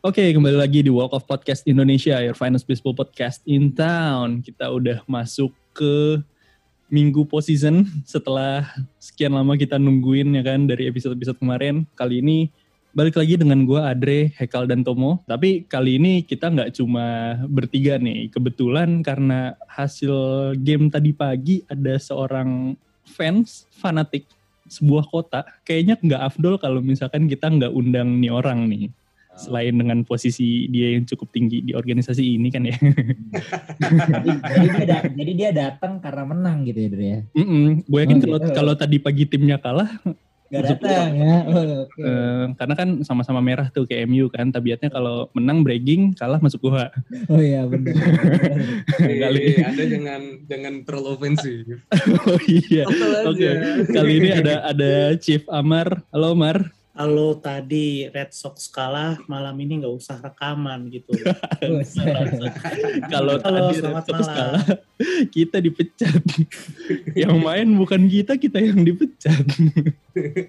Oke, kembali lagi di Walk of Podcast Indonesia, your finest baseball podcast in town. Kita udah masuk ke minggu postseason setelah sekian lama kita nungguin ya kan dari episode-episode kemarin. Kali ini balik lagi dengan gue Adre, Hekal dan Tomo. Tapi kali ini kita nggak cuma bertiga nih. Kebetulan karena hasil game tadi pagi ada seorang fans fanatik sebuah kota. Kayaknya nggak afdol kalau misalkan kita nggak undang nih orang nih selain dengan posisi dia yang cukup tinggi di organisasi ini kan ya. jadi, jadi dia da jadi dia datang karena menang gitu ya, Dre ya. Mm -mm. Gue yakin oh, kalau gitu. kalau tadi pagi timnya kalah Gak datang ya. Oh, okay. uh, karena kan sama-sama merah tuh kayak MU kan. Tabiatnya kalau menang breaking, kalah masuk gua. Oh iya benar. Kali Anda jangan jangan terlalu ofensif. oh iya. Oke. Okay. Kali ini ada ada Chief Amar. Halo Amar kalau tadi Red Sox kalah malam ini nggak usah rekaman gitu. kalau tadi Red Sox kalah kita dipecat. yang main bukan kita, kita yang dipecat.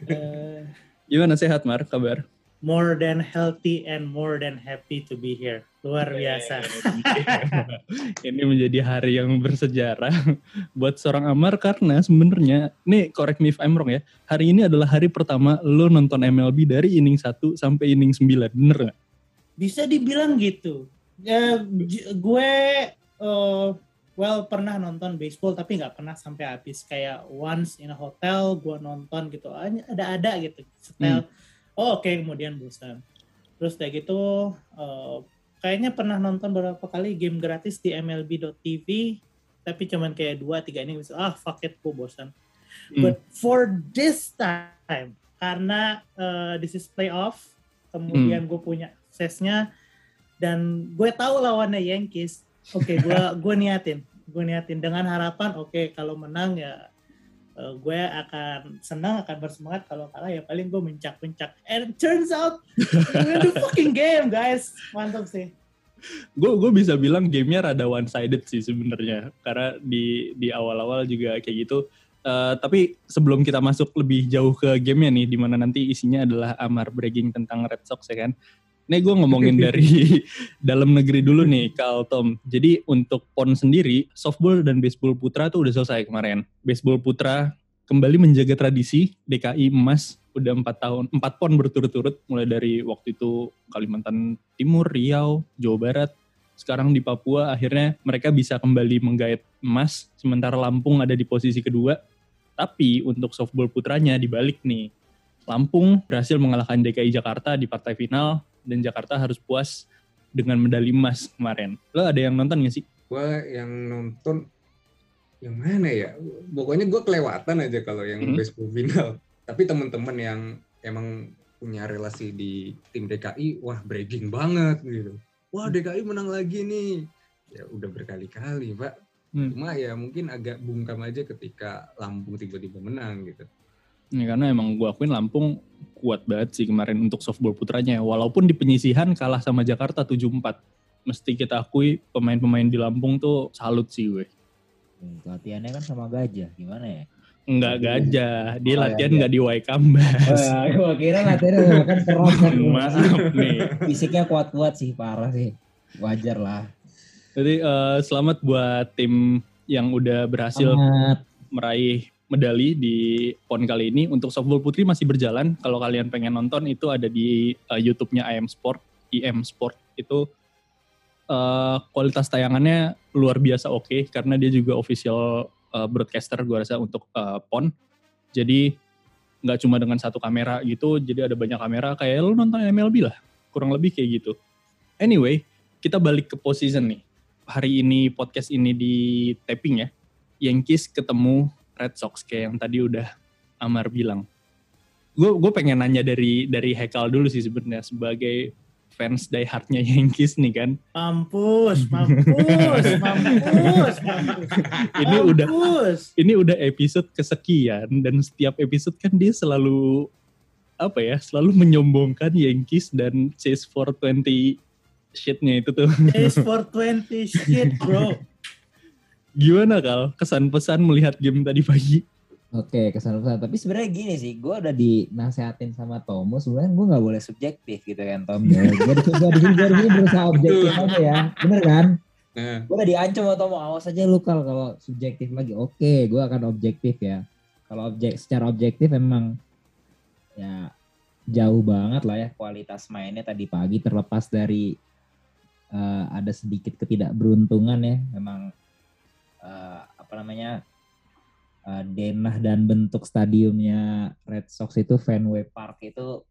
Eh. Gimana sehat Mar kabar? More than healthy and more than happy to be here. Luar biasa. ini menjadi hari yang bersejarah buat seorang Amar karena sebenarnya, nih correct me if I'm wrong ya, hari ini adalah hari pertama lo nonton MLB dari inning 1 sampai inning 9, bener gak? Bisa dibilang gitu. Ya, gue uh, well pernah nonton baseball tapi nggak pernah sampai habis kayak once in a hotel gue nonton gitu ada-ada gitu setel hmm oh oke okay, kemudian bosan terus kayak gitu uh, kayaknya pernah nonton beberapa kali game gratis di MLB.tv tapi cuman kayak dua tiga ini bisa ah fuck it gue bosan hmm. but for this time karena uh, this is playoff kemudian hmm. gue punya aksesnya dan gue tahu lawannya Yankees oke okay, gue gue niatin gue niatin dengan harapan oke okay, kalau menang ya uh, gue akan senang akan bersemangat. Kalau kalah ya paling gue mencak-mencak. And turns out the fucking game guys. Mantap sih. Gue gue bisa bilang gamenya rada one sided sih sebenarnya. Karena di di awal-awal juga kayak gitu. Uh, tapi sebelum kita masuk lebih jauh ke gamenya nih di mana nanti isinya adalah Amar bragging tentang Red Sox ya kan ini gue ngomongin dari dalam negeri dulu nih, Kal Tom. Jadi untuk PON sendiri, softball dan baseball putra tuh udah selesai kemarin. Baseball putra kembali menjaga tradisi DKI emas udah empat tahun, empat pon berturut-turut mulai dari waktu itu Kalimantan Timur, Riau, Jawa Barat, sekarang di Papua akhirnya mereka bisa kembali menggait emas sementara Lampung ada di posisi kedua tapi untuk softball putranya dibalik nih Lampung berhasil mengalahkan DKI Jakarta di partai final dan Jakarta harus puas dengan medali emas kemarin. Lo ada yang nonton gak sih? Gue yang nonton yang mana ya? Pokoknya gue kelewatan aja kalau yang hmm. baseball final. Tapi teman-teman yang emang punya relasi di tim DKI, wah breaking banget gitu. Wah DKI menang lagi nih. Ya udah berkali-kali, Pak. Hmm. Cuma ya mungkin agak bungkam aja ketika Lampung tiba-tiba menang gitu. Ya, karena emang gue akuin Lampung kuat banget sih kemarin untuk softball putranya. Walaupun di penyisihan kalah sama Jakarta 7-4. Mesti kita akui pemain-pemain di Lampung tuh salut sih gue. Hmm, latihannya kan sama gajah, gimana ya? Enggak gajah, dia oh, latihan enggak iya. di Waikambas. Oh, gue kira latihan kan keras kan. Maaf nih. Fisiknya kuat-kuat sih, parah sih. Wajar lah. Jadi uh, selamat buat tim yang udah berhasil selamat. meraih medali di PON kali ini. Untuk softball putri masih berjalan. Kalau kalian pengen nonton itu ada di uh, YouTube-nya IM Sport, IM Sport itu uh, kualitas tayangannya luar biasa oke okay, karena dia juga official uh, broadcaster gue rasa untuk uh, PON. Jadi nggak cuma dengan satu kamera gitu, jadi ada banyak kamera kayak lu nonton MLB lah, kurang lebih kayak gitu. Anyway, kita balik ke position nih. Hari ini podcast ini di taping ya. Yankees ketemu Red Sox kayak yang tadi udah Amar bilang. Gue gue pengen nanya dari dari Hekal dulu sih sebenarnya sebagai fans die hardnya Yankees nih kan. Mampus, mampus, mampus, mampus. ini udah ini udah episode kesekian dan setiap episode kan dia selalu apa ya, selalu menyombongkan Yankees dan Chase for 20 shitnya itu tuh. Chase for 20 shit, bro. Gimana Kal kesan pesan melihat game tadi pagi? Oke, kesan pesan. Tapi sebenarnya gini sih, gue udah dinasehatin sama Tomo, sebenarnya gue nggak boleh subjektif gitu kan, Tom. Ya. gue di sini, gue di sini berusaha objektif aja ya, bener kan? Nah. Gue udah diancam sama Tomo, awas aja lu kalau kalau subjektif lagi. Oke, gue akan objektif ya. Kalau objek, secara objektif memang ya jauh banget lah ya kualitas mainnya tadi pagi terlepas dari uh, ada sedikit ketidakberuntungan ya memang uh, apa namanya uh, denah dan bentuk stadiumnya Red Sox itu Fenway Park itu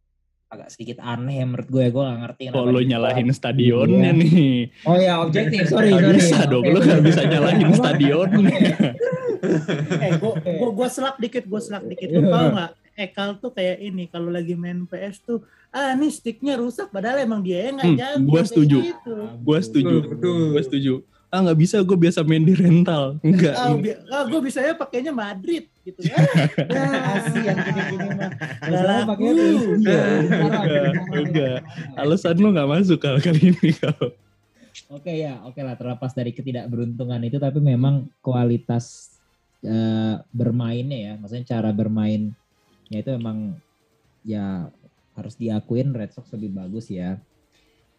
agak sedikit aneh ya menurut gue gue gak ngerti oh lo nyalahin stadionnya iya. nih. Oh ya objektif sorry gak sorry. bisa dong okay. lo gak bisa nyalahin stadionnya. Eh gue gue selak dikit gue selak dikit. Lo tau gak Ekal tuh kayak ini kalau lagi main PS tuh ah ini sticknya rusak padahal emang dia yang nggak hmm, jago gue setuju. gitu. gue setuju. Gue setuju ah nggak bisa gue biasa main di rental. Enggak ah, bi ah gue bisa ya pakainya Madrid gitu. Ya asih yang gini-gini mah. Nggak pakainya enggak enggak. Alasan lo nggak masuk kalau kali ini kalau. Oke ya oke lah terlepas dari ketidakberuntungan itu tapi memang kualitas uh, bermainnya ya maksudnya cara bermain ya itu memang ya harus diakuin Red Sox lebih bagus ya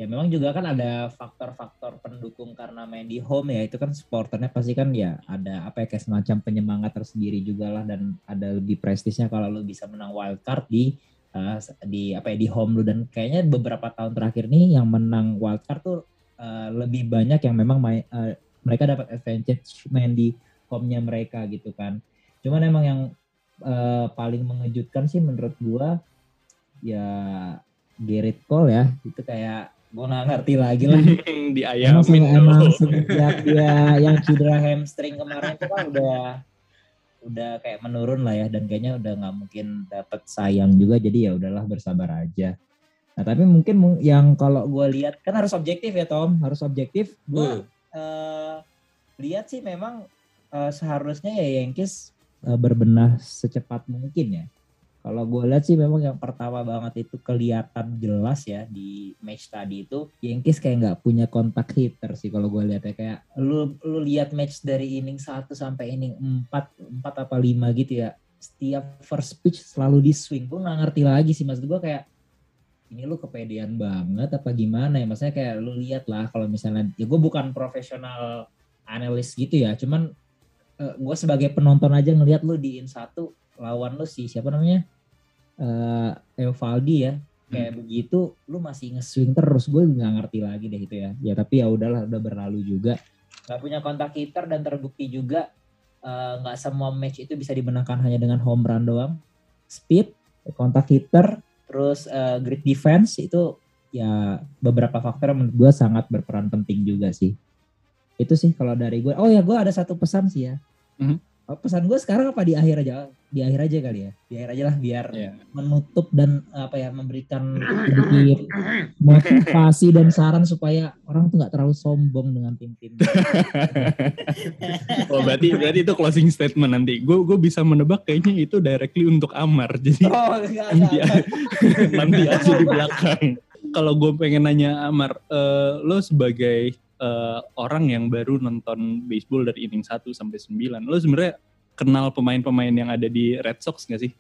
ya memang juga kan ada faktor-faktor pendukung karena main di home ya itu kan supporternya pasti kan ya ada apa ya kayak semacam penyemangat tersendiri juga lah dan ada lebih prestisnya kalau lu bisa menang wild card di uh, di apa ya di home lu. Dan kayaknya beberapa tahun terakhir nih yang menang wild card tuh uh, lebih banyak yang memang main, uh, mereka dapat advantage main di home-nya mereka gitu kan. Cuman emang yang uh, paling mengejutkan sih menurut gua ya Gerrit Cole ya itu kayak gue nggak ngerti lagi lah. Di ayamin emang, emang sejak dia yang cedera hamstring kemarin itu kan udah udah kayak menurun lah ya. Dan kayaknya udah nggak mungkin dapat sayang juga. Jadi ya udahlah bersabar aja. Nah tapi mungkin yang kalau gue lihat kan harus objektif ya Tom. Harus objektif. Gue uh, lihat sih memang uh, seharusnya ya Yankees uh, berbenah secepat mungkin ya kalau gue lihat sih memang yang pertama banget itu kelihatan jelas ya di match tadi itu Yankees kayak nggak punya kontak hitter sih kalau gue lihat ya. Kayak lu lu lihat match dari inning 1 sampai inning 4 4 apa 5 gitu ya setiap first pitch selalu di swing. Gue nggak ngerti lagi sih maksud gue kayak ini lu kepedean banget apa gimana ya? Maksudnya kayak lu lihat lah kalau misalnya ya gue bukan profesional analis gitu ya cuman eh, gue sebagai penonton aja ngelihat lu di in satu lawan lu sih siapa namanya? Uh, Eovaldi ya. Kayak hmm. begitu lu masih nge-swing terus. Gue nggak ngerti lagi deh itu ya. Ya tapi ya udahlah udah berlalu juga. Nggak punya kontak hitter dan terbukti juga eh, nggak uh, semua match itu bisa dimenangkan hanya dengan home run doang. Speed kontak hitter terus uh, great defense itu ya beberapa faktor menurut gue sangat berperan penting juga sih. Itu sih kalau dari gue oh ya gue ada satu pesan sih ya. Mm -hmm pesan gue sekarang apa? Di akhir aja. Di akhir aja kali ya. Di akhir aja lah biar yeah. menutup dan apa ya memberikan sedikit motivasi dan saran supaya orang tuh nggak terlalu sombong dengan tim-tim. Oh berarti berarti itu closing statement nanti. Gue gue bisa menebak kayaknya itu directly untuk Amar. Jadi oh, nanti nanti aja di belakang. Kalau gue pengen nanya Amar uh, lo sebagai uh, orang yang baru nonton baseball dari inning 1 sampai 9. Lo sebenarnya kenal pemain-pemain yang ada di Red Sox gak sih?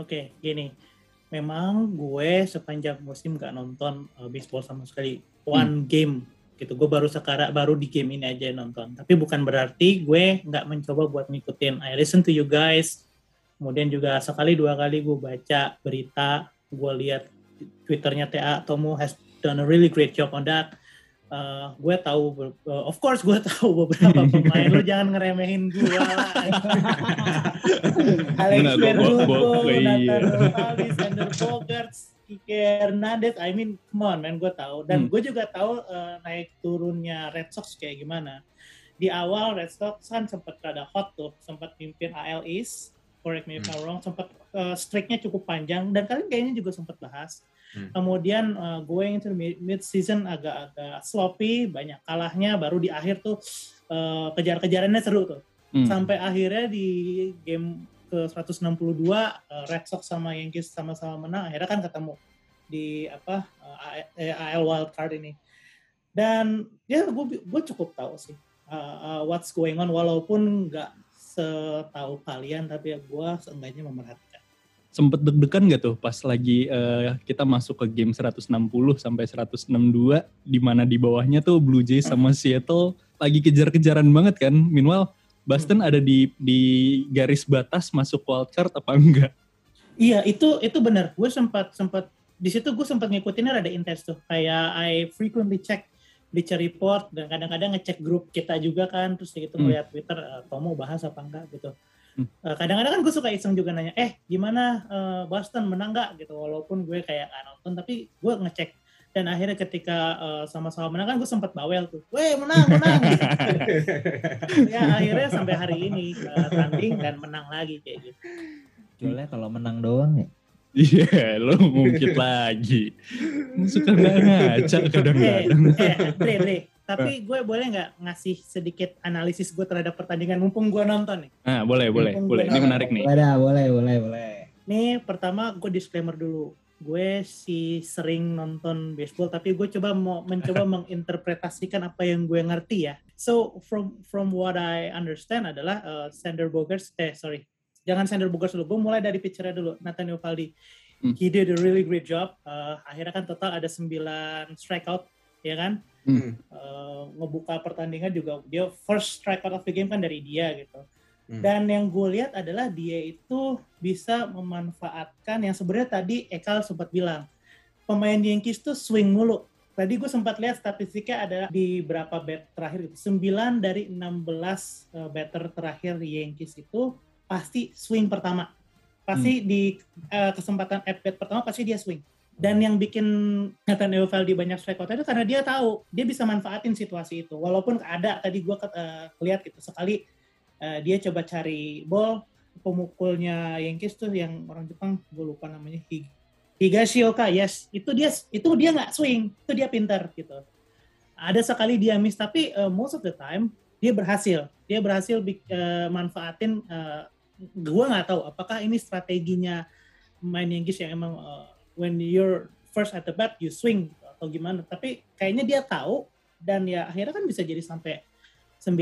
Oke, okay, gini. Memang gue sepanjang musim gak nonton uh, baseball sama sekali. One hmm. game gitu. Gue baru sekarang baru di game ini aja nonton. Tapi bukan berarti gue nggak mencoba buat ngikutin. I listen to you guys. Kemudian juga sekali dua kali gue baca berita, gue lihat Twitternya TA Tomo has done a really great job on that uh, gue tahu uh, of course gue tahu beberapa pemain. Lo jangan ngeremehin gue Alex Verdugo, Nathan Gonzalez, Ender Bogarts, Kike Hernandez. I mean come on man gue tahu. Dan hmm. gue juga tahu uh, naik turunnya Red Sox kayak gimana. Di awal Red Sox kan sempat ada hot tuh sempat pimpin AL East. Correct me if I'm hmm. wrong sempat uh, streaknya cukup panjang. Dan kalian kayaknya juga sempat bahas Hmm. Kemudian uh, going into mid season agak-agak sloppy, banyak kalahnya, baru di akhir tuh uh, kejar-kejarannya seru tuh. Hmm. Sampai akhirnya di game ke 162 uh, Red Sox sama Yankees sama-sama menang, akhirnya kan ketemu di apa uh, AL wild card ini. Dan ya gue gue cukup tahu sih uh, uh, what's going on walaupun nggak setahu kalian tapi ya gue seenggaknya memerhatikan. Sempet deg-degan gak tuh pas lagi uh, kita masuk ke game 160 sampai 162 di mana di bawahnya tuh Blue Jays sama Seattle lagi kejar-kejaran banget kan. Meanwhile Boston ada di di garis batas masuk wildcard apa enggak? Iya, itu itu benar. Gue sempat sempat di situ gue sempat ngikutinnya ada intens tuh. Kayak I frequently check Bleacher Report dan kadang-kadang ngecek grup kita juga kan terus gitu hmm. melihat Twitter uh, Tomo bahas apa enggak gitu. Hmm. Uh, kadang-kadang kan gue suka iseng juga nanya, eh gimana uh, Boston menang nggak gitu walaupun gue kayak nggak nonton tapi gue ngecek dan akhirnya ketika uh, sama-sama menang kan gue sempat bawel tuh, weh menang menang. ya akhirnya sampai hari ini uh, tanding dan menang lagi kayak gitu. Soalnya kalau menang doang ya. Iya, yeah, lo mungkin lagi. Suka nggak ngaca kadang-kadang. Eh, eh, Dre, Dre. Tapi gue boleh nggak ngasih sedikit analisis gue terhadap pertandingan mumpung gue nonton nih? Ah, boleh, boleh, mumpung boleh. Ini menarik nih. Boleh, boleh, boleh, boleh. Nih, pertama gue disclaimer dulu. Gue si sering nonton baseball, tapi gue coba mau mencoba menginterpretasikan apa yang gue ngerti ya. So from from what I understand adalah uh, Sander Bogarts, eh sorry, jangan Sander Bogarts dulu. Gue mulai dari pitchernya dulu, Nathaniel Valdi. Hmm. He did a really great job. Uh, akhirnya kan total ada 9 strikeout, ya kan? Hmm. Uh, ngebuka pertandingan juga dia first strikeout of the game kan dari dia gitu. Hmm. Dan yang gue lihat adalah dia itu bisa memanfaatkan yang sebenarnya tadi Ekal sempat bilang pemain Yankees tuh swing mulu. Tadi gue sempat lihat statistiknya ada di berapa bet terakhir gitu. 9 dari 16 uh, batter terakhir Yankees itu pasti swing pertama. Pasti hmm. di uh, kesempatan at bat pertama pasti dia swing. Dan yang bikin Nathan Eovaldi banyak strikeout itu karena dia tahu dia bisa manfaatin situasi itu. Walaupun ada tadi gue uh, lihat gitu sekali uh, dia coba cari ball pemukulnya Yankees tuh yang orang Jepang gue lupa namanya Hig Higashioka yes. Itu dia itu dia nggak swing itu dia pinter gitu. Ada sekali dia miss tapi uh, most of the time dia berhasil. Dia berhasil uh, manfaatin uh, gue nggak tahu apakah ini strateginya main Yankees yang emang uh, when you're first at the bat you swing atau gimana tapi kayaknya dia tahu dan ya akhirnya kan bisa jadi sampai 9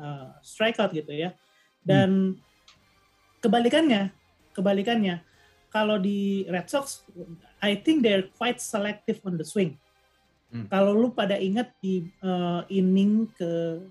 uh, strikeout gitu ya dan hmm. kebalikannya kebalikannya kalau di Red Sox I think they're quite selective on the swing hmm. kalau lu pada ingat di uh, inning ke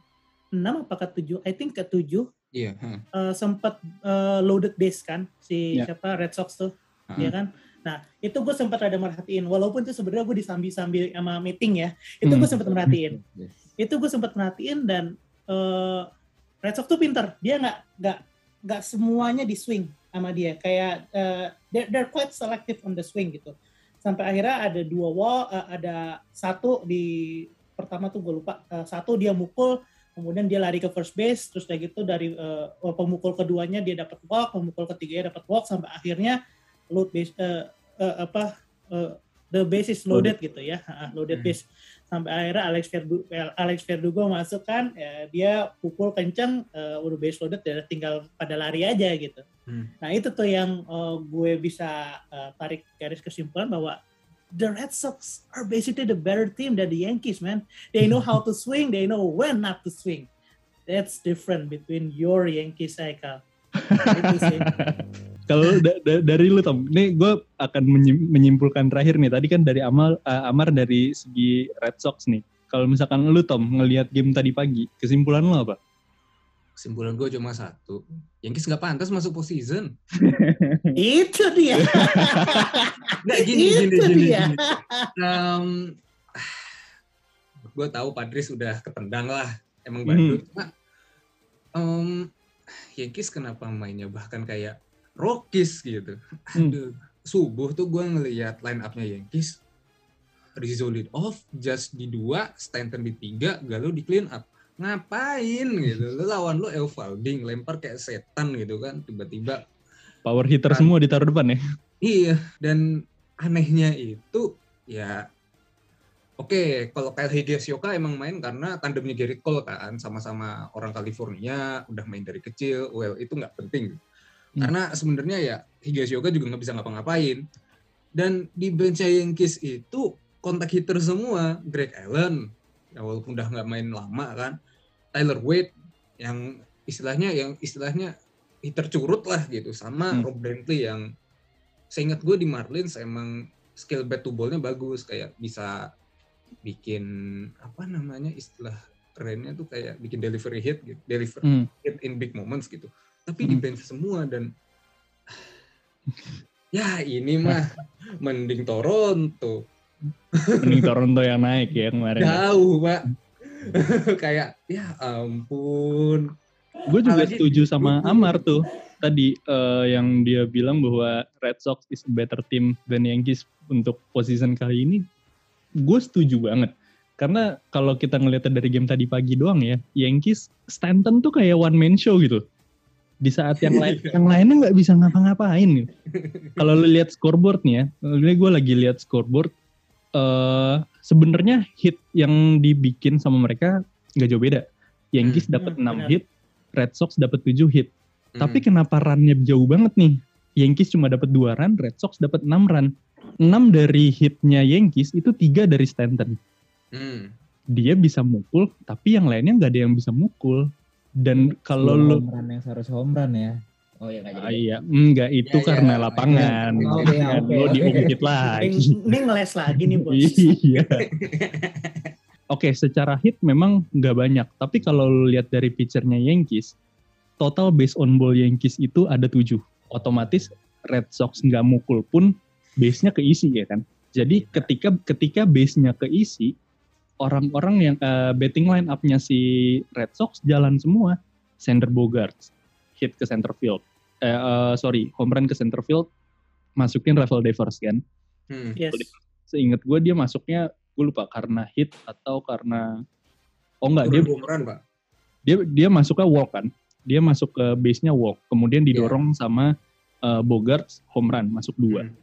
6 apakah 7 I think ke 7 Iya. Hmm. Uh, sempat uh, loaded base kan si yeah. siapa Red Sox tuh, hmm. ya kan? Nah itu gue sempat ada merhatiin, walaupun itu sebenarnya gue disambi-sambil sama meeting ya, itu hmm. gue sempat merhatiin. yes. Itu gue sempat merhatiin dan uh, Red Sox tuh pinter, dia nggak nggak nggak semuanya di swing sama dia, kayak uh, they're, they're quite selective on the swing gitu. Sampai akhirnya ada dua wall, uh, ada satu di pertama tuh gue lupa, uh, satu dia mukul kemudian dia lari ke first base terus kayak gitu dari uh, pemukul keduanya dia dapat walk pemukul ketiganya dapat walk sampai akhirnya load base uh, uh, apa uh, the base is loaded, gitu ya uh, loaded hmm. base sampai akhirnya Alex Verdugo, Alex Verdugo masuk kan ya, dia pukul kenceng uh, udah base loaded ya tinggal pada lari aja gitu hmm. nah itu tuh yang uh, gue bisa uh, tarik garis kesimpulan bahwa the Red Sox are basically the better team than the Yankees, man. They know how to swing, they know when not to swing. That's different between your Yankees, Eka. Kalau da da dari lu Tom, ini gue akan menyimpulkan terakhir nih. Tadi kan dari Amal, uh, Amar dari segi Red Sox nih. Kalau misalkan lu Tom ngelihat game tadi pagi, kesimpulan lu apa? kesimpulan gue cuma satu Yankees nggak pantas masuk postseason itu dia nggak gini itu gini gini, dia. gini. Um, gue tahu Padres sudah ketendang lah emang Bandung hmm. cuma um, Yankees kenapa mainnya bahkan kayak Rockies gitu? Hmm. aduh subuh tuh gue ngelihat line upnya Yankees. Rizzo lead off, just di dua, Stanton di tiga, Galo di clean up. Ngapain gitu? Lu lawan lu Evaldi lempar kayak setan gitu kan tiba-tiba power hitter kan, semua ditaruh depan ya. Iya dan anehnya itu ya oke okay, kalau kayak Higashioka emang main karena tandemnya Gerrit Cole kan sama-sama orang California udah main dari kecil well itu nggak penting hmm. karena sebenarnya ya Higashioka juga nggak bisa ngapa-ngapain dan di bench Yankees itu kontak hitter semua Greg Allen ya walaupun udah nggak main lama kan Tyler Wade yang istilahnya yang istilahnya hitter curut lah gitu sama Hmm. Rob Brantley yang seingat gue di Marlins emang skill bat to ball-nya bagus kayak bisa bikin apa namanya istilah kerennya tuh kayak bikin delivery hit gitu deliver Hmm. hit in big moments gitu tapi di Hmm. bench semua dan ya ini mah mending Toronto Mending Toronto yang naik ya kemarin. jauh pak kayak ya ampun Gue juga Apalagi- setuju sama Amar tuh tadi eh, yang dia bilang bahwa Red Sox is a better team than Yankees untuk position kali ini. Gue setuju banget. Karena kalau kita ngelihat dari game tadi pagi doang ya, Yankees Stanton tuh kayak one man show gitu. Di saat yang lain yang lainnya nggak bisa ngapa-ngapain gitu. Kalau lu lihat scoreboard nih ya, ini gue lagi lihat scoreboard. eh Sebenarnya hit yang dibikin sama mereka nggak jauh beda. Yankees Hmm, dapat hmm, 6 benar. hit, Red Sox dapat 7 hit. Hmm. Tapi kenapa runnya jauh banget nih? Yankees cuma dapat 2 run, Red Sox dapat 6 run. 6 dari hitnya Yankees itu 3 dari Stanton. Hmm. Dia bisa mukul, tapi yang lainnya nggak ada yang bisa mukul. Dan kalau lu home run yang seharusnya home run ya. Oh ya nggak Ah, iya, enggak itu Ya, ya, karena ya. lapangan. Oh, Kan iya, oke, lo oke. diungkit lagi. ini ngeles lagi nih bos. Iya. Oke, secara hit memang nggak banyak. Tapi kalau lu lihat dari pitchernya Yankees, total base on ball Yankees itu ada tujuh. Otomatis Red Sox nggak mukul pun base-nya keisi ya kan. Jadi ketika ketika base-nya keisi, orang-orang yang eh, betting line up-nya si Red Sox jalan semua. Sander Bogarts hit ke center field. Eh, eh, sorry, home run ke center field, masukin Rafael Devers kan Hmm. Yes. seingat gue dia masuknya gue lupa karena hit atau karena oh enggak dia home run, pak dia dia masuknya walk kan dia masuk ke base nya walk kemudian didorong sama uh, Bogarts home run masuk dua Hmm.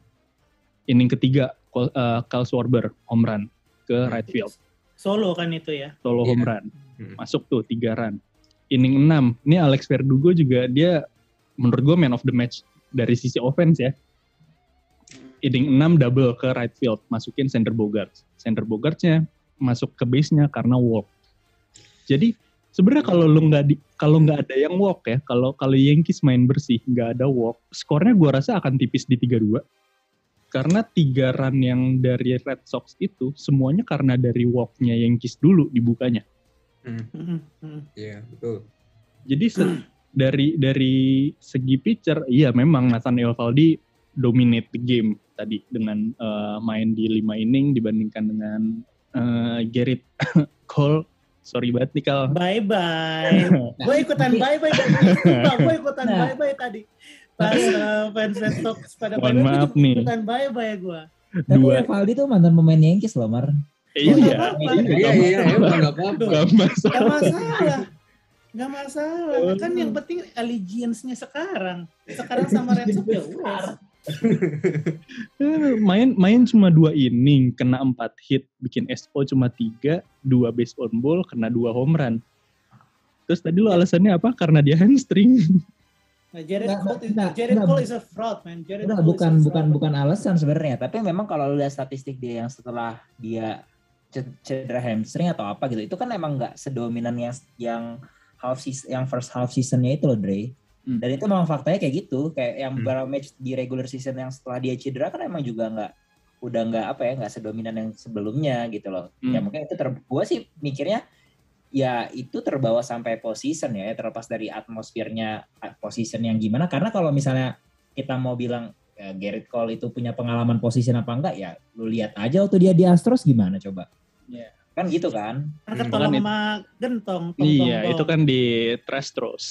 Inning ketiga uh, Kyle Schwarber home run ke right field. Solo kan itu ya. solo Iya. home run. Hmm. masuk tuh tiga run. Inning 6 ini Alex Verdugo juga dia menurut gue man of the match dari sisi offense ya. Inning 6 double ke right field masukin Sander Bogarts. Sander Bogartsnya masuk ke base-nya karena walk. Jadi sebenarnya kalau lu nggak di kalau nggak ada yang walk ya kalau kalau Yankees main bersih nggak ada walk skornya gua rasa akan tipis di 3-2 karena tiga run yang dari Red Sox itu semuanya karena dari walknya Yankees dulu dibukanya Hmm. Mm, mm. Iya, betul. Jadi se- dari dari segi pitcher, iya memang Nathan Eovaldi dominate the game tadi dengan eh, main di lima inning dibandingkan dengan eh, Garrett Cole. Sorry banget nih Kal. Bye bye. gue ikutan bye bye. gue ikutan Nah. bye bye tadi. Pas uh, fans Red Sox pada Mohon maaf gue nih. ikutan bye bye gue. Tapi Dua. Evaldi tuh mantan pemain Yankees loh, Mar. Iya. Iya, iya, emang nggak apa-apa. Gak Gak masalah. masalah. Gak masalah. Kan yang penting allegiance-nya sekarang. Sekarang sama Red Sox ya. Eh, Main main cuma dua inning, kena empat hit, bikin SO cuma tiga, dua base on ball, kena dua home run. Terus tadi lo alasannya apa? Karena dia hamstring. Nah, Jared Nggak, Cole, is- nggak, Jared nggak. Cole is a fraud, man. Jared Udah, Cole bukan is a bukan fraud. bukan alasan sebenarnya, tapi memang kalau lu lihat statistik dia yang setelah dia ce- cedera hamstring atau apa gitu, itu kan emang nggak sedominan yang yang half season, yang first half seasonnya itu loh, Dre. Hmm. Dan itu memang faktanya kayak gitu, kayak yang Hmm. beberapa match di regular season yang setelah dia cedera kan emang juga nggak udah nggak apa ya nggak sedominan yang sebelumnya gitu loh. Ya Hmm. mungkin itu ter, gua sih mikirnya ya itu terbawa sampai position ya terlepas dari atmosfernya uh, position yang gimana karena kalau misalnya kita mau bilang ya, Garrett Cole itu punya pengalaman position apa enggak ya lu lihat aja waktu dia di Astros gimana coba Iya. kan gitu kan ketolong sama gentong. tong, Iya, tong, itu kan di trash terus.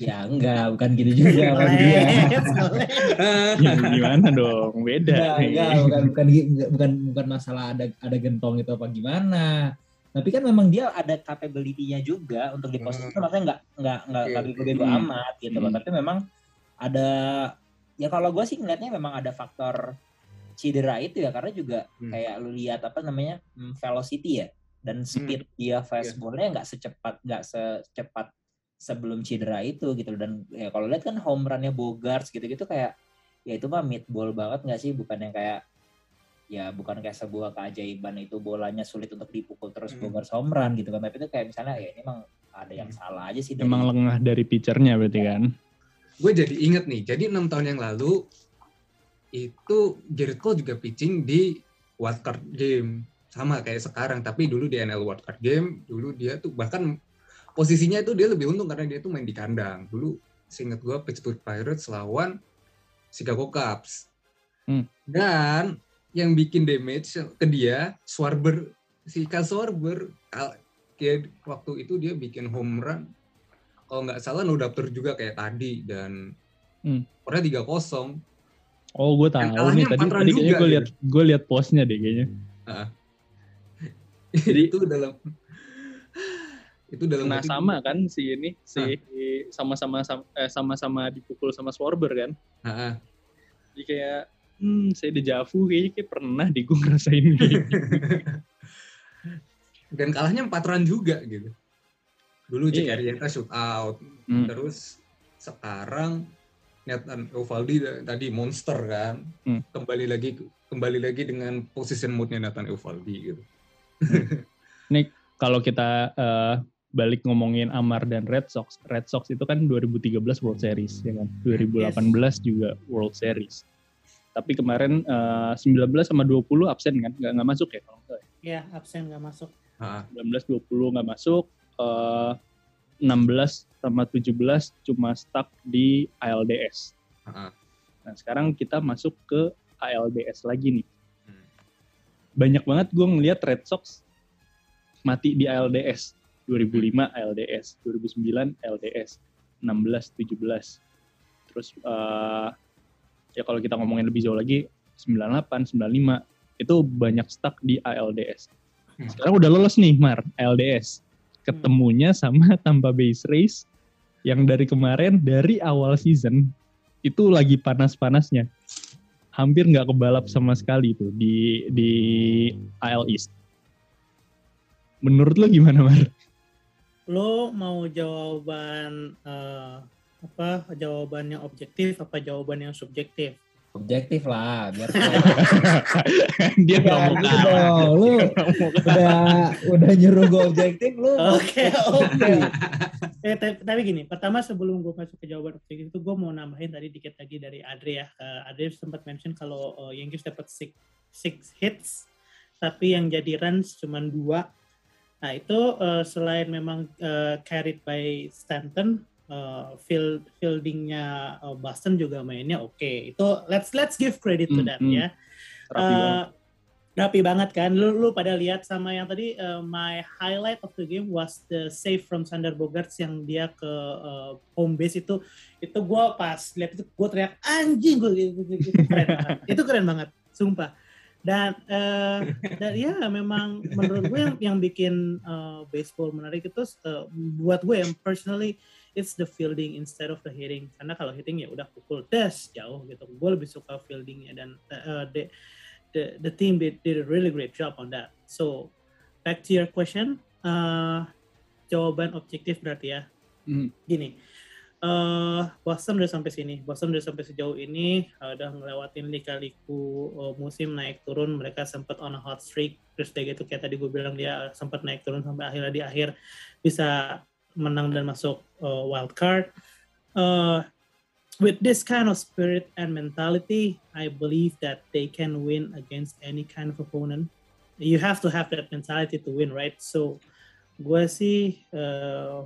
ya enggak bukan gitu juga kan. Ya, gimana dong? Beda. enggak, enggak, bukan bukan bukan bukan masalah ada ada gentong itu apa gimana tapi kan memang dia ada capability-nya juga untuk di posisi itu makanya enggak enggak enggak Oke, enggak oke. bego-bego Hmm. amat gitu loh Hmm. tapi memang ada ya kalau gue sih ngeliatnya memang ada faktor cedera itu ya karena juga Hmm. kayak lu lihat apa namanya hmm, velocity ya dan speed dia fastballnya nggak secepat nggak secepat sebelum cedera itu gitu loh. dan ya kalau lihat kan home runnya Bogarts gitu-gitu kayak ya itu mah mid ball banget nggak sih bukan yang kayak ya bukan kayak sebuah keajaiban itu bolanya sulit untuk dipukul terus Hmm. Bogarts home run gitu kan tapi itu kayak misalnya ya ini emang ada yang salah aja sih. Emang lengah dari pitchernya berarti kan? Gue jadi inget nih, jadi enam tahun yang lalu itu Garrett Cole juga pitching di wildcard game sama kayak sekarang tapi dulu di NL wildcard game dulu dia tuh bahkan posisinya itu dia lebih untung karena dia tuh main di kandang dulu seingat gue Pittsburgh Pirates lawan Chicago Cubs Hmm. dan yang bikin damage ke dia Schwarber si Kyle Schwarber kal- kayak waktu itu dia bikin home run kalau nggak salah no daftar juga kayak tadi dan Hmm. Korea 3-0 Oh, gue tahu nih tadi tadi kayaknya juga, gue gitu. liat gue liat postnya deh kayaknya. Jadi- itu dalam itu dalam Nah sama kan si ini si sama-sama sam- eh, sama-sama dipukul sama Swarber kan. Ha-ha. Jadi kayak hmm saya dejavu kayaknya kayak pernah deh gue ngerasain gitu. dan kalahnya empat run juga gitu dulu Iya. Jack Arrieta shoot out Hmm. terus sekarang Nathan Eovaldi da- tadi monster kan Hmm. kembali lagi kembali lagi dengan position moodnya Nathan Eovaldi gitu Kalau kita eh, balik ngomongin Amar dan Red Sox, Red Sox itu kan 2013 World Series ya kan, 2018 juga World Series. Tapi kemarin eh, 19 sama 20 absen kan, nggak nggak masuk ya kalau nggak salah ya. Ya, absen nggak masuk. Ha, 19 20 nggak masuk eh, 16 sama 17 cuma stuck di ALDS. ha, Nah, sekarang kita masuk ke ALDS lagi nih. Hmm. Banyak banget gue ngeliat Red Sox mati di ALDS. 2005 ALDS, 2009 ALDS, 16 17. Terus eh, ya kalau kita ngomongin lebih jauh lagi 98 95 itu banyak stuck di ALDS. Hmm. Sekarang udah lolos nih Mar ALDS. Ketemunya sama Tampa Bay Rays yang dari kemarin dari awal season itu lagi panas-panasnya. Hampir nggak kebalap sama sekali tuh di di AL East. Menurut lo gimana Mar? Lo mau jawaban eh, apa? Jawaban yang objektif apa jawaban yang subjektif? Objektif lah, biar Dia nggak Ya, mau gitu kalah. Lu udah udah nyuruh gue objektif lu. Oke, oke. Eh, tapi, gini, pertama sebelum gue masuk ke jawaban objektif itu gue mau nambahin tadi dikit lagi dari Adri ya. Eh, Adri sempat mention kalau eh, Yankees dapat six, six hits, tapi yang jadi runs cuma dua. Nah itu eh, selain memang eh, carried by Stanton, eh, field fieldingnya eh, Boston juga mainnya oke. Itu let's let's give credit to Hmm, them hmm. ya. Rapi banget. Eh, rapi banget kan. Lu lu pada lihat sama yang tadi uh, my highlight of the game was the save from Sander Bogarts yang dia ke uh, home base itu itu gua pas lihat itu gua teriak anjing gue itu, itu, itu keren banget. itu keren banget sumpah dan eh, dan ya memang menurut gue yang yang bikin uh, baseball menarik itu uh, buat gue yang personally it's the fielding instead of the hitting. Karena kalau hitting ya udah pukul des jauh gitu. Gue lebih suka fieldingnya dan uh, the, the the team did, did a really great job on that. So back to your question uh, jawaban objektif berarti ya. Hmm. gini eh Boston udah sampai sini. Boston udah sampai sejauh ini uh, udah ngelewatin lika-liku uh, musim naik turun. Mereka sempat on a hot streak. Terus kayak gitu kayak tadi gue bilang dia sempat naik turun sampai akhirnya di akhir bisa menang dan masuk uh, wild card. Uh, with this kind of spirit and mentality I believe that they can win against any kind of opponent. You have to have that mentality to win right? So gue sih uh,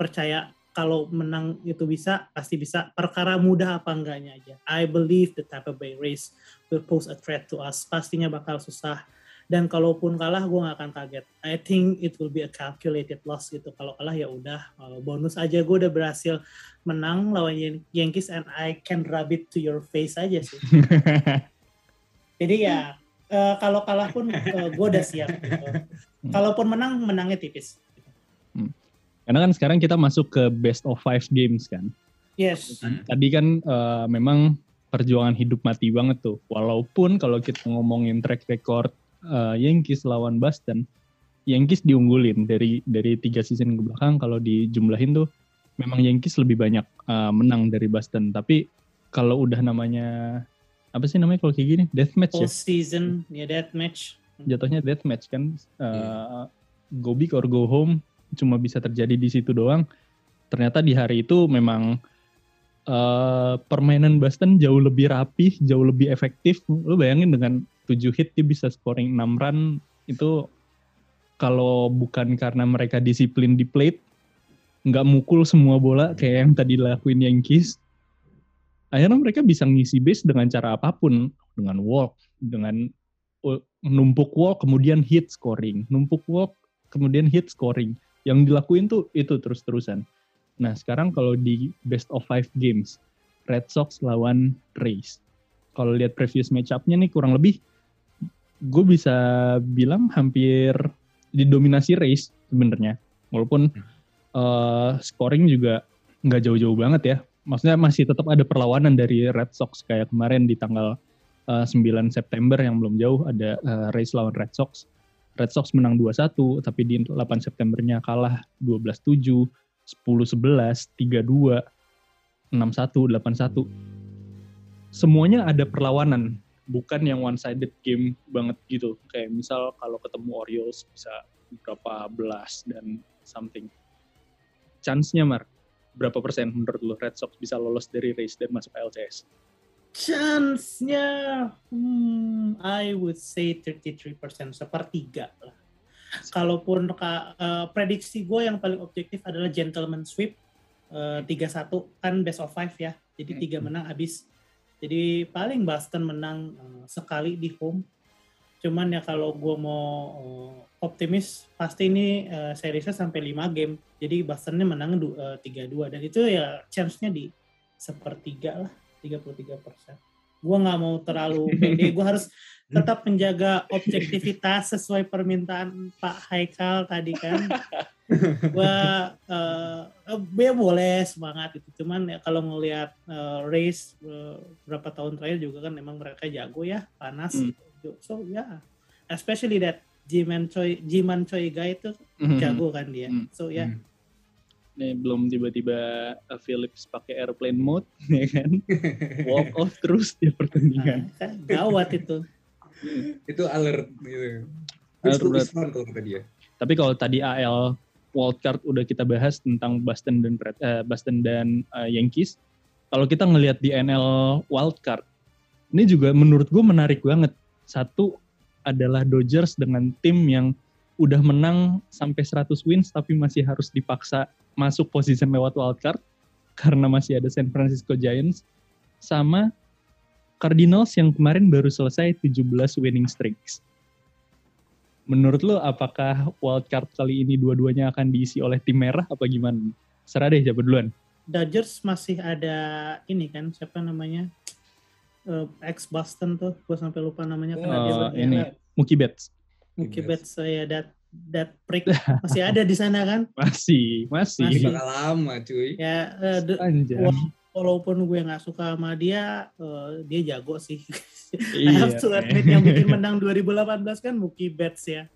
percaya kalau menang itu bisa pasti bisa. Perkara mudah apa enggaknya aja. I believe the Tampa Bay Rays will pose a threat to us. Pastinya bakal susah dan kalaupun kalah gue nggak akan kaget. I think it will be a calculated loss gitu. Kalau kalah ya udah. Uh, bonus aja gue udah berhasil menang lawan Yan- Yankees and I can rub it to your face aja sih. Jadi ya uh, kalau kalah pun uh, gue udah siap gitu. kalaupun menang menangnya tipis. Karena kan sekarang kita masuk ke best of five games kan. yes. Tadi kan eh, memang perjuangan hidup mati banget tuh. Walaupun kalau kita ngomongin track record eh, Yankees lawan Boston, Yankees diunggulin dari dari tiga season ke belakang. Kalau dijumlahin tuh memang Yankees lebih banyak eh, menang dari Boston. Tapi kalau udah namanya apa sih namanya kalau kayak gini death match ya? season ya that match Jatuhnya death match kan. eh, Go big or go home. cuma bisa terjadi di situ doang. Ternyata di hari itu memang uh, permainan Boston jauh lebih rapih, jauh lebih efektif. Lu bayangin dengan 7 hit dia bisa scoring 6 run itu kalau bukan karena mereka disiplin di plate, nggak mukul semua bola kayak yang tadi lakuin Yankees, akhirnya mereka bisa ngisi base dengan cara apa pun, dengan walk, dengan numpuk walk kemudian hit scoring, numpuk walk kemudian hit scoring. Yang dilakuin tuh itu terus-terusan. Nah sekarang kalau di best of five games, Red Sox lawan Rays. Kalau lihat previous match-up-nya nih kurang lebih, gue bisa bilang hampir didominasi Rays sebenarnya. Walaupun uh, scoring juga nggak jauh-jauh banget ya. Maksudnya masih tetap ada perlawanan dari Red Sox kayak kemarin di tanggal uh, eh, 9 September yang belum jauh ada uh, race lawan Red Sox. Red Sox menang 2-1 tapi di 8 Septembernya kalah 12-7, 10-11, 3-2, 6-1, 8-1. Semuanya ada perlawanan, bukan yang one sided game banget gitu. Kayak misal kalau ketemu Orioles bisa berapa belas dan something. Chance-nya Mar, berapa persen menurut lo Red Sox bisa lolos dari race dan masuk LCS? Chance-nya, hmm, I would say 33%, sepertiga lah. Kalaupun uh, prediksi gue yang paling objektif adalah gentleman sweep, uh, 3-1, kan best of five ya, jadi tiga hmm. menang habis. Jadi paling Boston menang uh, sekali di home. Cuman ya kalau gue mau uh, optimis, pasti ini uh, seriesnya sampai 5 game. Jadi Bostonnya menang uh, 3-2, dan itu ya chance-nya di sepertiga lah 33 persen. Gue nggak mau terlalu pede, gue harus tetap menjaga objektivitas sesuai permintaan Pak Haikal tadi kan. gue uh, ya boleh semangat itu, cuman ya kalau ngelihat uh, race uh, berapa tahun terakhir juga kan memang mereka jago ya, panas. Gitu. So ya, yeah. especially that Jiman Choi Jiman Choi guy itu hmm. jago kan dia. Hmm. So ya. Yeah. Hmm nih belum tiba-tiba uh, Philips pakai airplane mode ya kan? Walk off terus di pertandingan. Nah, gawat itu. Itu alert gitu. Alert kalau kata dia. Tapi kalau tadi AL wildcard udah kita bahas tentang Boston dan uh, Boston dan uh, Yankees. Kalau kita ngelihat di NL wildcard ini juga menurut gue menarik banget. Satu adalah Dodgers dengan tim yang udah menang sampai 100 wins tapi masih harus dipaksa masuk posisi lewat wildcard karena masih ada San Francisco Giants sama Cardinals yang kemarin baru selesai 17 winning streaks. Menurut lo apakah wildcard kali ini dua-duanya akan diisi oleh tim merah apa gimana? Serah deh siapa duluan. Dodgers masih ada ini kan siapa namanya uh, ex Boston tuh gue sampai lupa namanya oh, dia ini Mookie Betts. Mookie Betts saya dat that prick masih ada di sana kan? Masih, masih. masih. Bakal lama cuy. Ya, uh, walaupun gue nggak suka sama dia, uh, dia jago sih. I have to admit yang bikin menang 2018 kan Mookie Betts ya.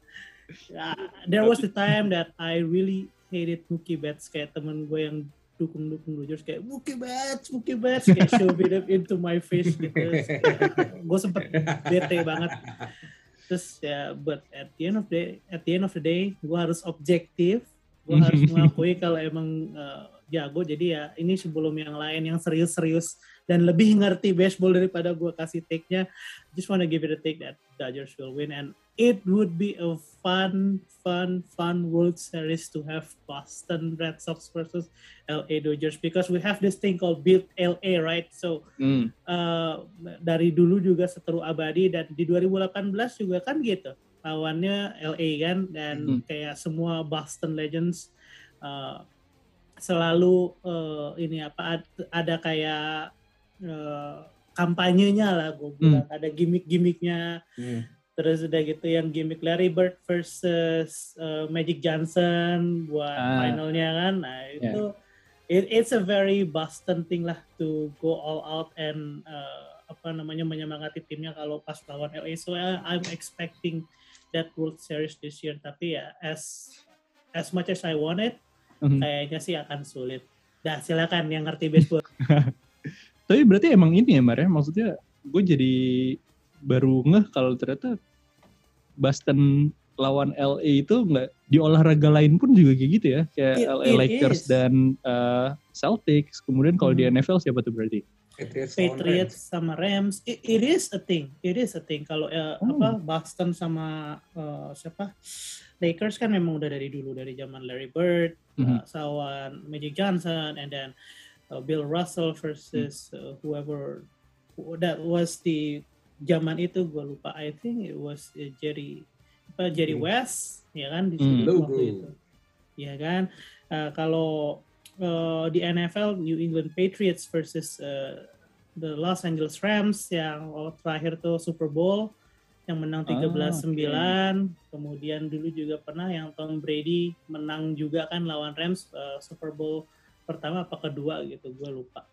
Uh, there was the time that I really hated Mookie Betts kayak temen gue yang dukung-dukung Dodgers kayak Mookie Betts, Mookie Betts kayak shove it into my face gitu. gue sempet bete banget terus ya but at the end of the at the end of the day gue harus objektif. Gue harus mengakui kalau emang uh, jago. Jadi ya ini sebelum yang lain yang serius-serius dan lebih ngerti baseball daripada gue kasih take-nya. Just wanna give it a take that Dodgers will win. And it would be a fun fun fun World Series to have Boston Red Sox versus LA Dodgers. Because we have this thing called Build LA right? So mm. uh, dari dulu juga seteru abadi. Dan di 2018 juga kan gitu lawannya LA kan? Dan mm. kayak semua Boston Legends uh, selalu uh, ini apa ada kayak uh, kampanyenya lah gue hmm. bilang hmm. ada gimmick-gimmicknya hmm. terus udah gitu yang gimmick Larry Bird versus uh, Magic Johnson buat ah. finalnya kan nah itu yeah. it, it's a very Boston thing lah to go all out and uh, apa namanya menyemangati timnya kalau pas lawan LA so uh, I'm expecting that World Series this year tapi ya as as much as I want it hmm Kayaknya sih akan sulit. Dah silakan yang ngerti baseball. Tapi berarti emang ini ya Mar ya, maksudnya gue jadi baru ngeh kalau ternyata Boston lawan LA itu nggak di olahraga lain pun juga kayak gitu ya kayak It- LA it Lakers is. dan uh, Celtics kemudian kalau di Hmm. NFL siapa tuh berarti Patriots, sama Rams, it, it is a thing, it is a thing. Kalau eh, Oh. apa Boston sama eh, siapa Lakers kan memang udah dari dulu dari zaman Larry Bird, Mhm. uh, Sawan Magic Johnson, and then uh, Bill Russell versus uh, whoever that was di zaman itu gue lupa. I think it was uh, Jerry apa Jerry Hmm. West, ya kan di Hmm. waktu itu, ya kan. Uh, kalau uh, di NFL New England Patriots versus uh, the Los Angeles Rams yang oh, terakhir tuh Super Bowl yang menang Ah, 13-9 kemudian dulu juga pernah yang Tom Brady menang juga kan lawan Rams uh, Super Bowl pertama apa kedua gitu gue lupa.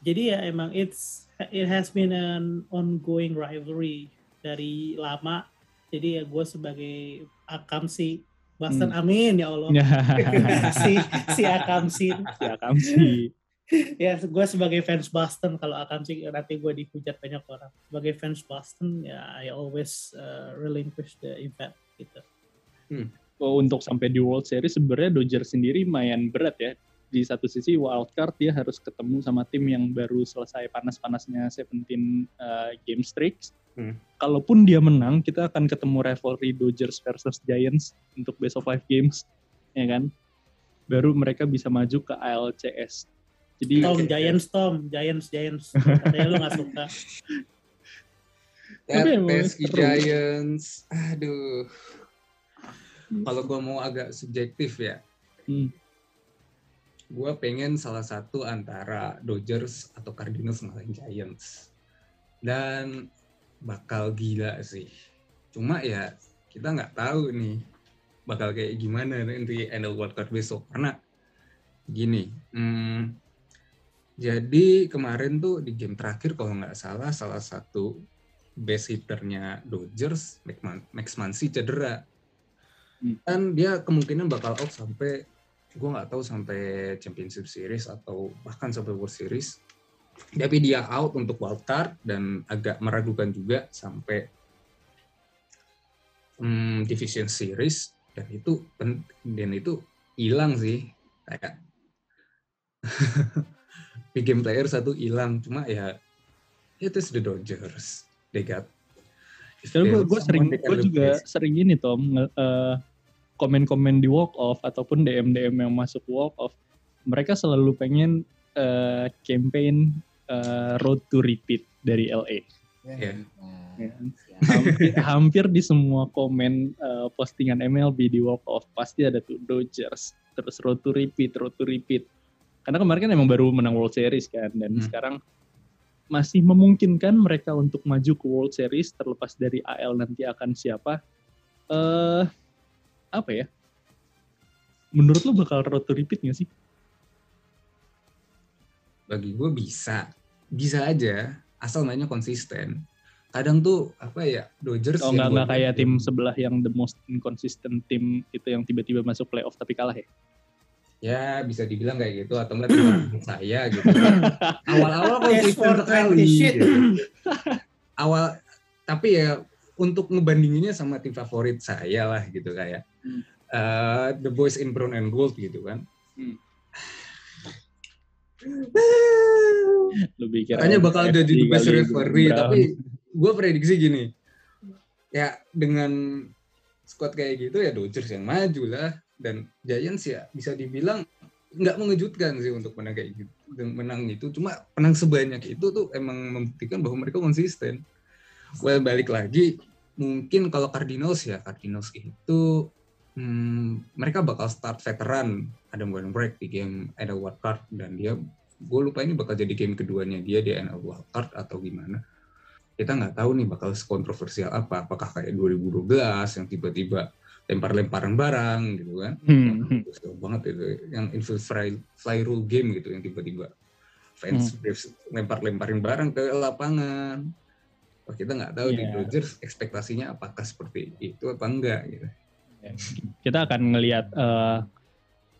Jadi ya emang it's it has been an ongoing rivalry dari lama. Jadi ya gue sebagai akam sih Boston Hmm. amin ya Allah. Si si akam si Akam sih. Ya gue sebagai fans Boston kalau akan sih nanti gue dihujat banyak orang. Sebagai fans Boston ya I always uh, relinquish the event gitu. Oh, untuk sampai di World Series sebenarnya Dodgers sendiri lumayan berat ya. Di satu sisi wild card dia harus ketemu sama tim yang baru selesai panas-panasnya 17 uh, game streaks. Hmm. Kalaupun dia menang, kita akan ketemu rivalry Dodgers versus Giants untuk best of five games, ya kan? Baru mereka bisa maju ke ALCS. Jadi Tom. Giants Tom Giants Giants katanya lu gak suka PSG. Giants. Aduh. Kalau gue mau agak subjektif ya, Hmm. Gue pengen salah satu antara Dodgers atau Cardinals ngalahin Giants. Dan bakal gila sih. Cuma ya kita nggak tahu nih bakal kayak gimana nanti NL Wildcard besok. Karena gini, hmm, jadi kemarin tuh di game terakhir kalau nggak salah salah satu base hitternya Dodgers, Max Muncy cedera. Hmm. Dan dia kemungkinan bakal out sampai gue nggak tahu sampai championship series atau bahkan sampai world series. Tapi dia out untuk wild card dan agak meragukan juga sampai hmm, division series. Dan itu dan itu hilang sih kayak big game player satu hilang. Cuma ya it is the Dodgers. They got gue sering gue juga sering ini Tom eh, komen-komen di walk off ataupun DM DM yang masuk walk off mereka selalu pengen eh, campaign eh, road to repeat dari LA. Iya. Nah, Ya. siap. Hampir, hampir di semua komen eh, postingan MLB di walk off pasti ada tuh Dodgers terus road to repeat, road to repeat. Karena kemarin kan emang baru menang World Series kan dan Hmm. sekarang masih memungkinkan mereka untuk maju ke World Series terlepas dari AL nanti akan siapa. Eh apa ya? Menurut lo bakal road to repeat nggak sih? bagi gue bisa bisa aja asal mainnya konsisten kadang tuh apa ya Dodgers Oh yang nggak nggak kayak tim sebelah yang the most inconsistent tim itu yang tiba-tiba masuk playoff tapi kalah ya? ya bisa dibilang kayak gitu atau enggak tim saya gitu awal-awal konsisten sekali gitu. awal tapi ya untuk ngebandinginnya sama tim favorit saya lah gitu kayak Hmm. eh, the boys in brown and gold gitu kan Hmm. Lu pikir Makanya bakal AFC jadi the best referee, tapi gue prediksi gini, ya dengan squad kayak gitu ya Dodgers yang maju lah, dan Giants ya bisa dibilang nggak mengejutkan sih untuk menang kayak gitu, menang itu cuma menang sebanyak itu tuh emang membuktikan bahwa mereka konsisten. Well balik lagi, mungkin kalau Cardinals ya Cardinals itu hmm, mereka bakal start veteran. Adam Wainwright di game ada wild card dan dia gue lupa ini bakal jadi game keduanya dia di NL Wildcard atau gimana. Kita nggak tahu nih bakal kontroversial apa. Apakah kayak 2012 yang tiba-tiba lempar-lemparan barang gitu kan? Hmm. Seru banget itu. Yang fly, fly rule game gitu yang tiba-tiba fans Hmm. Lempar-lemparin barang ke lapangan. Kita nggak tahu di Iya. Dodgers ekspektasinya apakah seperti itu apa enggak gitu Kita akan ngelihat eh,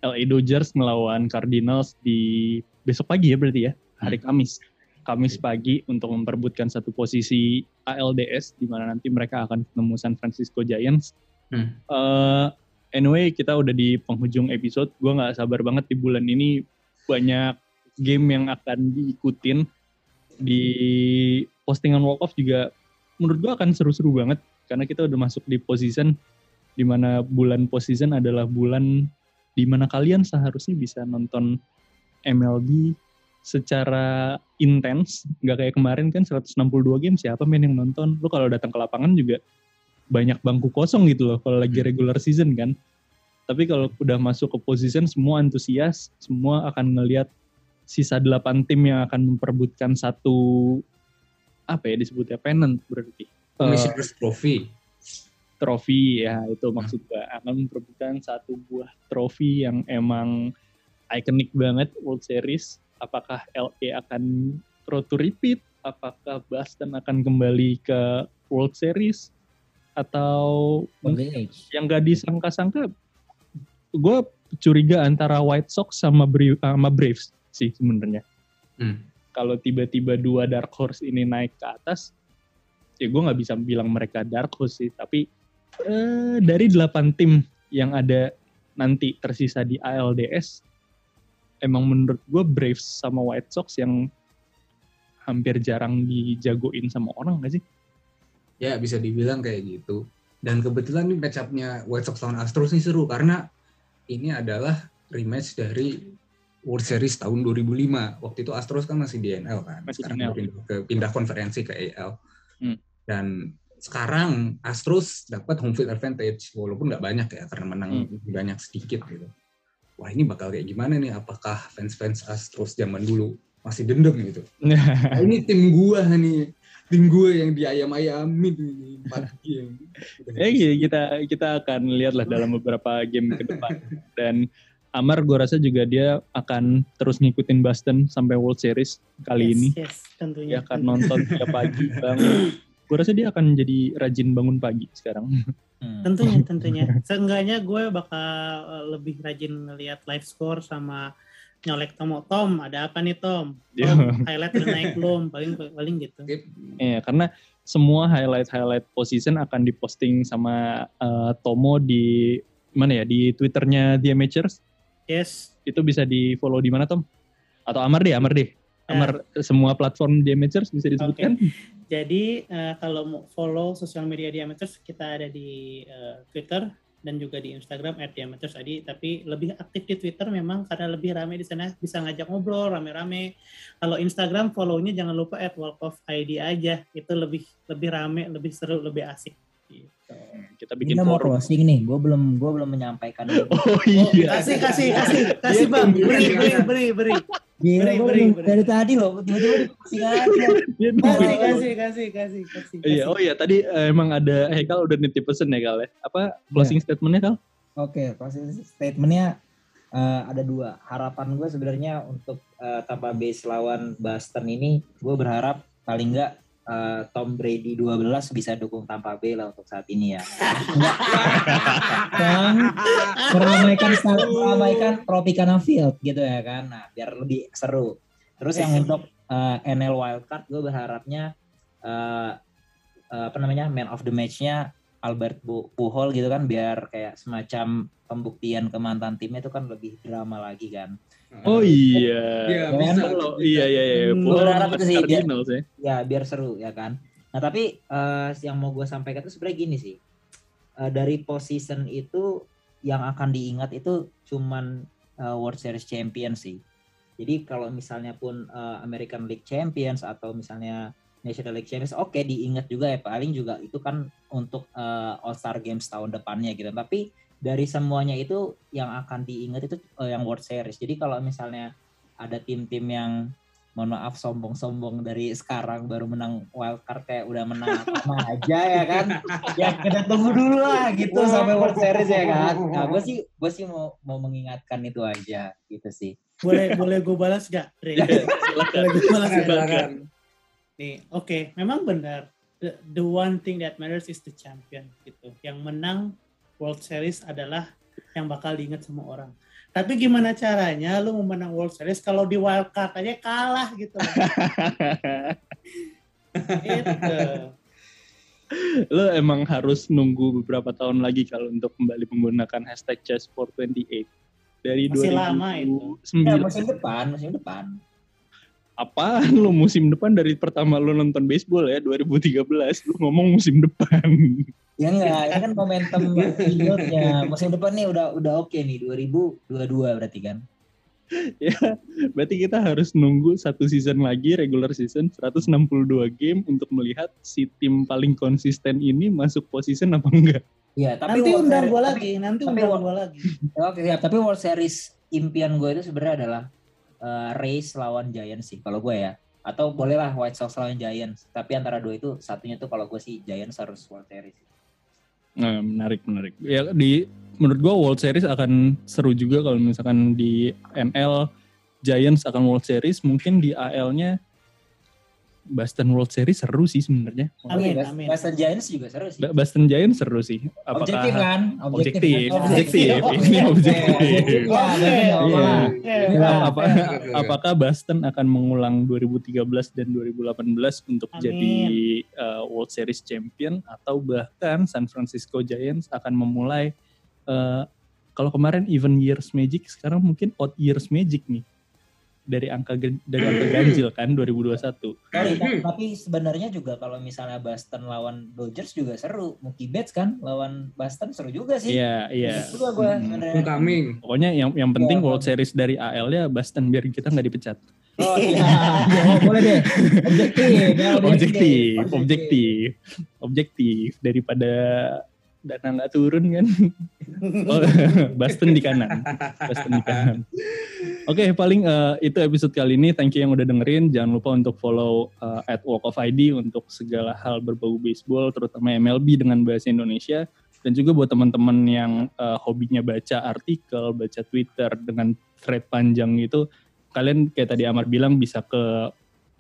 LA Dodgers melawan Cardinals di besok pagi ya berarti ya, hari Kamis. Kamis pagi untuk memperebutkan satu posisi ALDS di mana nanti mereka akan ketemu San Francisco Giants. Hmm. Uh, anyway, kita udah di penghujung episode. Gue nggak sabar banget di bulan ini banyak game yang akan diikutin di postingan Walk Off juga menurut gue akan seru-seru banget karena kita udah masuk di position di mana bulan position adalah bulan di mana kalian seharusnya bisa nonton MLB secara intens, nggak kayak kemarin kan 162 game siapa main yang nonton. Lu kalau datang ke lapangan juga banyak bangku kosong gitu loh kalau lagi hmm. regular season kan. Tapi kalau udah masuk ke position semua antusias, semua akan ngelihat sisa 8 tim yang akan memperebutkan satu apa ya disebutnya pennant berarti. Commissioner's uh, Trophy. Trofi ya itu maksud gue akan memperebutkan satu buah trofi yang emang ikonik banget World Series. Apakah LA akan road to repeat, apakah Boston akan kembali ke World Series? Atau yang gak disangka-sangka gue curiga antara White Sox sama, Bra sama Braves sih sebenarnya. Hmm. Kalau tiba-tiba dua dark horse ini naik ke atas, ya gue nggak bisa bilang mereka dark horse sih, tapi eh, dari delapan tim yang ada nanti tersisa di ALDS, emang menurut gue Braves sama White Sox yang hampir jarang dijagoin sama orang gak sih? Ya bisa dibilang kayak gitu. Dan kebetulan nih matchupnya White Sox lawan Astros ini seru karena ini adalah rematch dari World Series tahun 2005. Waktu itu Astros kan masih di NL kan. Masih sekarang NL. Pindah, ke, pindah konferensi ke AL. Hmm. Dan sekarang Astros dapat home field advantage walaupun nggak banyak ya karena menang hmm. banyak sedikit gitu wah ini bakal kayak gimana nih apakah fans-fans Astros zaman dulu masih dendam gitu nah, ini tim gua nih tim gua yang diayam-ayamin empat game ya kita kita akan lihat lah dalam beberapa game ke depan dan Amar gue rasa juga dia akan terus ngikutin Boston sampai World Series kali yes, ini. Yes, tentunya. Dia akan nonton tiap pagi bang. gue rasa dia akan jadi rajin bangun pagi sekarang. Hmm. Tentunya, tentunya. Seenggaknya gue bakal eh, lebih rajin ngeliat live score sama nyolek Tom. Tom, ada apa nih Tom? Tom, highlight udah naik belum? Paling paling gitu. Iya, karena semua highlight-highlight position akan diposting sama uh, Tomo di mana ya? Di Twitternya The Amateurs. Yes. Itu bisa di follow di mana Tom? Atau Amar deh, Amar deh. Amar uh, semua platform The Amateurs bisa disebutkan. Okay. Jadi uh, kalau mau follow sosial media Diameters kita ada di uh, Twitter dan juga di Instagram @diameters tadi tapi lebih aktif di Twitter memang karena lebih rame di sana bisa ngajak ngobrol rame-rame. Kalau Instagram follow-nya jangan lupa @walkofid aja. Itu lebih lebih rame, lebih seru, lebih asik. Gitu. Kita bikin Ini mau closing nih, gue belum gue belum menyampaikan. Oh iya. Oh, kasih kasih kasih kasih bang, beri beri beri beri. Gila, beri, beri, beri. dari tadi loh, tiba-tiba dikasih kasih, kasih, kasih, kasih, kasih. Iya, oh iya, tadi uh, emang ada Hekal udah nitip pesen ya Kal ya? Apa closing yeah. statementnya Kal? Oke, okay, closing statementnya uh, ada dua. Harapan gue sebenarnya untuk uh, Tampa Bay lawan Boston ini, gue berharap paling enggak uh, Tom Brady 12 bisa dukung Tampa Bay lah untuk saat ini ya. Dan meramaikan meramaikan Tropicana Field gitu ya kan. Nah, biar lebih seru. Terus yang untuk uh, NL Wildcard gue berharapnya uh, uh, apa namanya man of the match-nya Albert Puhol gitu kan biar kayak semacam pembuktian ke mantan timnya itu kan lebih drama lagi kan. Oh iya. Iya, bisa. Oh, iya iya iya. Hmm, gue berharap itu sih biar, ya biar seru ya kan. Nah tapi uh, yang mau gue sampaikan itu sebenarnya gini sih. Uh, dari position itu yang akan diingat itu cuman uh, World Series Champion sih. Jadi kalau misalnya pun uh, American League Champions atau misalnya National League Champions oke okay, diingat juga ya paling juga itu kan untuk uh, All Star Games tahun depannya gitu tapi dari semuanya itu yang akan diingat itu uh, yang World Series jadi kalau misalnya ada tim-tim yang mohon maaf sombong-sombong dari sekarang baru menang wild card kayak udah menang apa aja ya kan ya kita tunggu dulu lah gitu sampai World Series ya kan nah gue sih gue sih mau mau mengingatkan itu aja gitu sih boleh boleh gue balas gak? boleh gue balas gak? Nih, oke, okay, memang benar. The, the one thing that matters is the champion gitu. Yang menang World Series adalah yang bakal diingat semua orang. Tapi gimana caranya lu menang World Series kalau di wild card aja kalah gitu. itu. lo emang harus nunggu beberapa tahun lagi kalau untuk kembali menggunakan hashtag chess428 dari Masih lama itu. 2009 Ya, musim depan, musim depan. apaan lo musim depan dari pertama lo nonton baseball ya 2013 lo ngomong musim depan Ya enggak, ini kan momentum videonya. Musim depan nih udah udah oke nih 2022 berarti kan. ya berarti kita harus nunggu satu season lagi regular season 162 game untuk melihat si tim paling konsisten ini masuk position apa enggak Iya, tapi nanti undang gue lagi, nanti tapi undang gue lagi. Oke, siap. Tapi World Series impian gue itu sebenarnya adalah eh, Rays lawan Giants sih kalau gue ya. Atau bolehlah White Sox lawan Giants. Tapi antara dua itu satunya tuh kalau gue sih Giants harus World Series. Nah, menarik menarik. Ya di menurut gua World Series akan seru juga kalau misalkan di NL Giants akan World Series, mungkin di AL-nya Boston World Series seru sih sebenarnya. Amin, amin. Boston Giants juga seru sih. Boston Giants seru sih. objektif kan? Objektif, kan? objektif. Objektif. Ini objektif. Iya. Iya. Apa, apakah Boston akan mengulang 2013 dan 2018 untuk Amin. jadi uh, World Series champion atau bahkan San Francisco Giants akan memulai uh, kalau kemarin even years magic sekarang mungkin odd years magic nih dari angka dari angka ganjil kan 2021. Sorry, Hmm. tapi sebenarnya juga kalau misalnya Boston lawan Dodgers juga seru. Mookie Betts kan lawan Boston seru juga sih. Iya, iya. Itu gue Hmm. Homecoming. Pokoknya yang yang penting Iya, World Bang. Series dari AL ya Boston biar kita nggak dipecat. Oh iya, oh, boleh deh. Objektif, ya, objektif, objektif, objektif daripada dana nggak turun kan. Oh, Boston di kanan, Boston di kanan. Oke, paling eh, itu episode kali ini. Thank you yang udah dengerin. Jangan lupa untuk follow eh, at Walk of ID untuk segala hal berbau baseball, terutama MLB dengan bahasa Indonesia. Dan juga buat teman-teman yang eh, hobinya baca artikel, baca Twitter dengan thread panjang itu, kalian kayak tadi Amar bilang bisa ke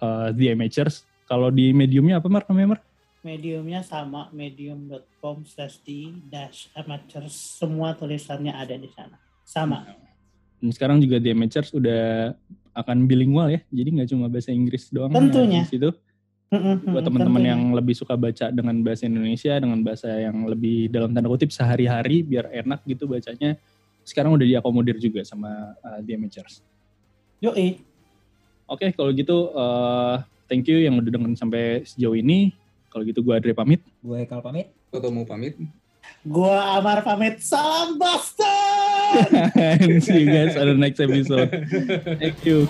eh, The Amateurs. Kalau di mediumnya apa Mar? Namanya Mar? Mediumnya sama, medium.com slash di dash amateurs. Semua tulisannya ada di sana. Sama. Dan sekarang juga The Amateurs udah akan bilingual ya. Jadi nggak cuma bahasa Inggris doang. yang Tentunya. Di situ. buat teman-teman yang lebih suka baca dengan bahasa Indonesia dengan bahasa yang lebih dalam tanda kutip sehari-hari biar enak gitu bacanya sekarang udah diakomodir juga sama uh, The Amateurs. Yoi. Oke kalau gitu uh, thank you yang udah dengerin sampai sejauh ini. Kalau gitu gue Adri pamit. Gue Kal pamit. Toto mau pamit. Gua Amar pamit. Salam Boston! And see you guys on the next episode. Thank you.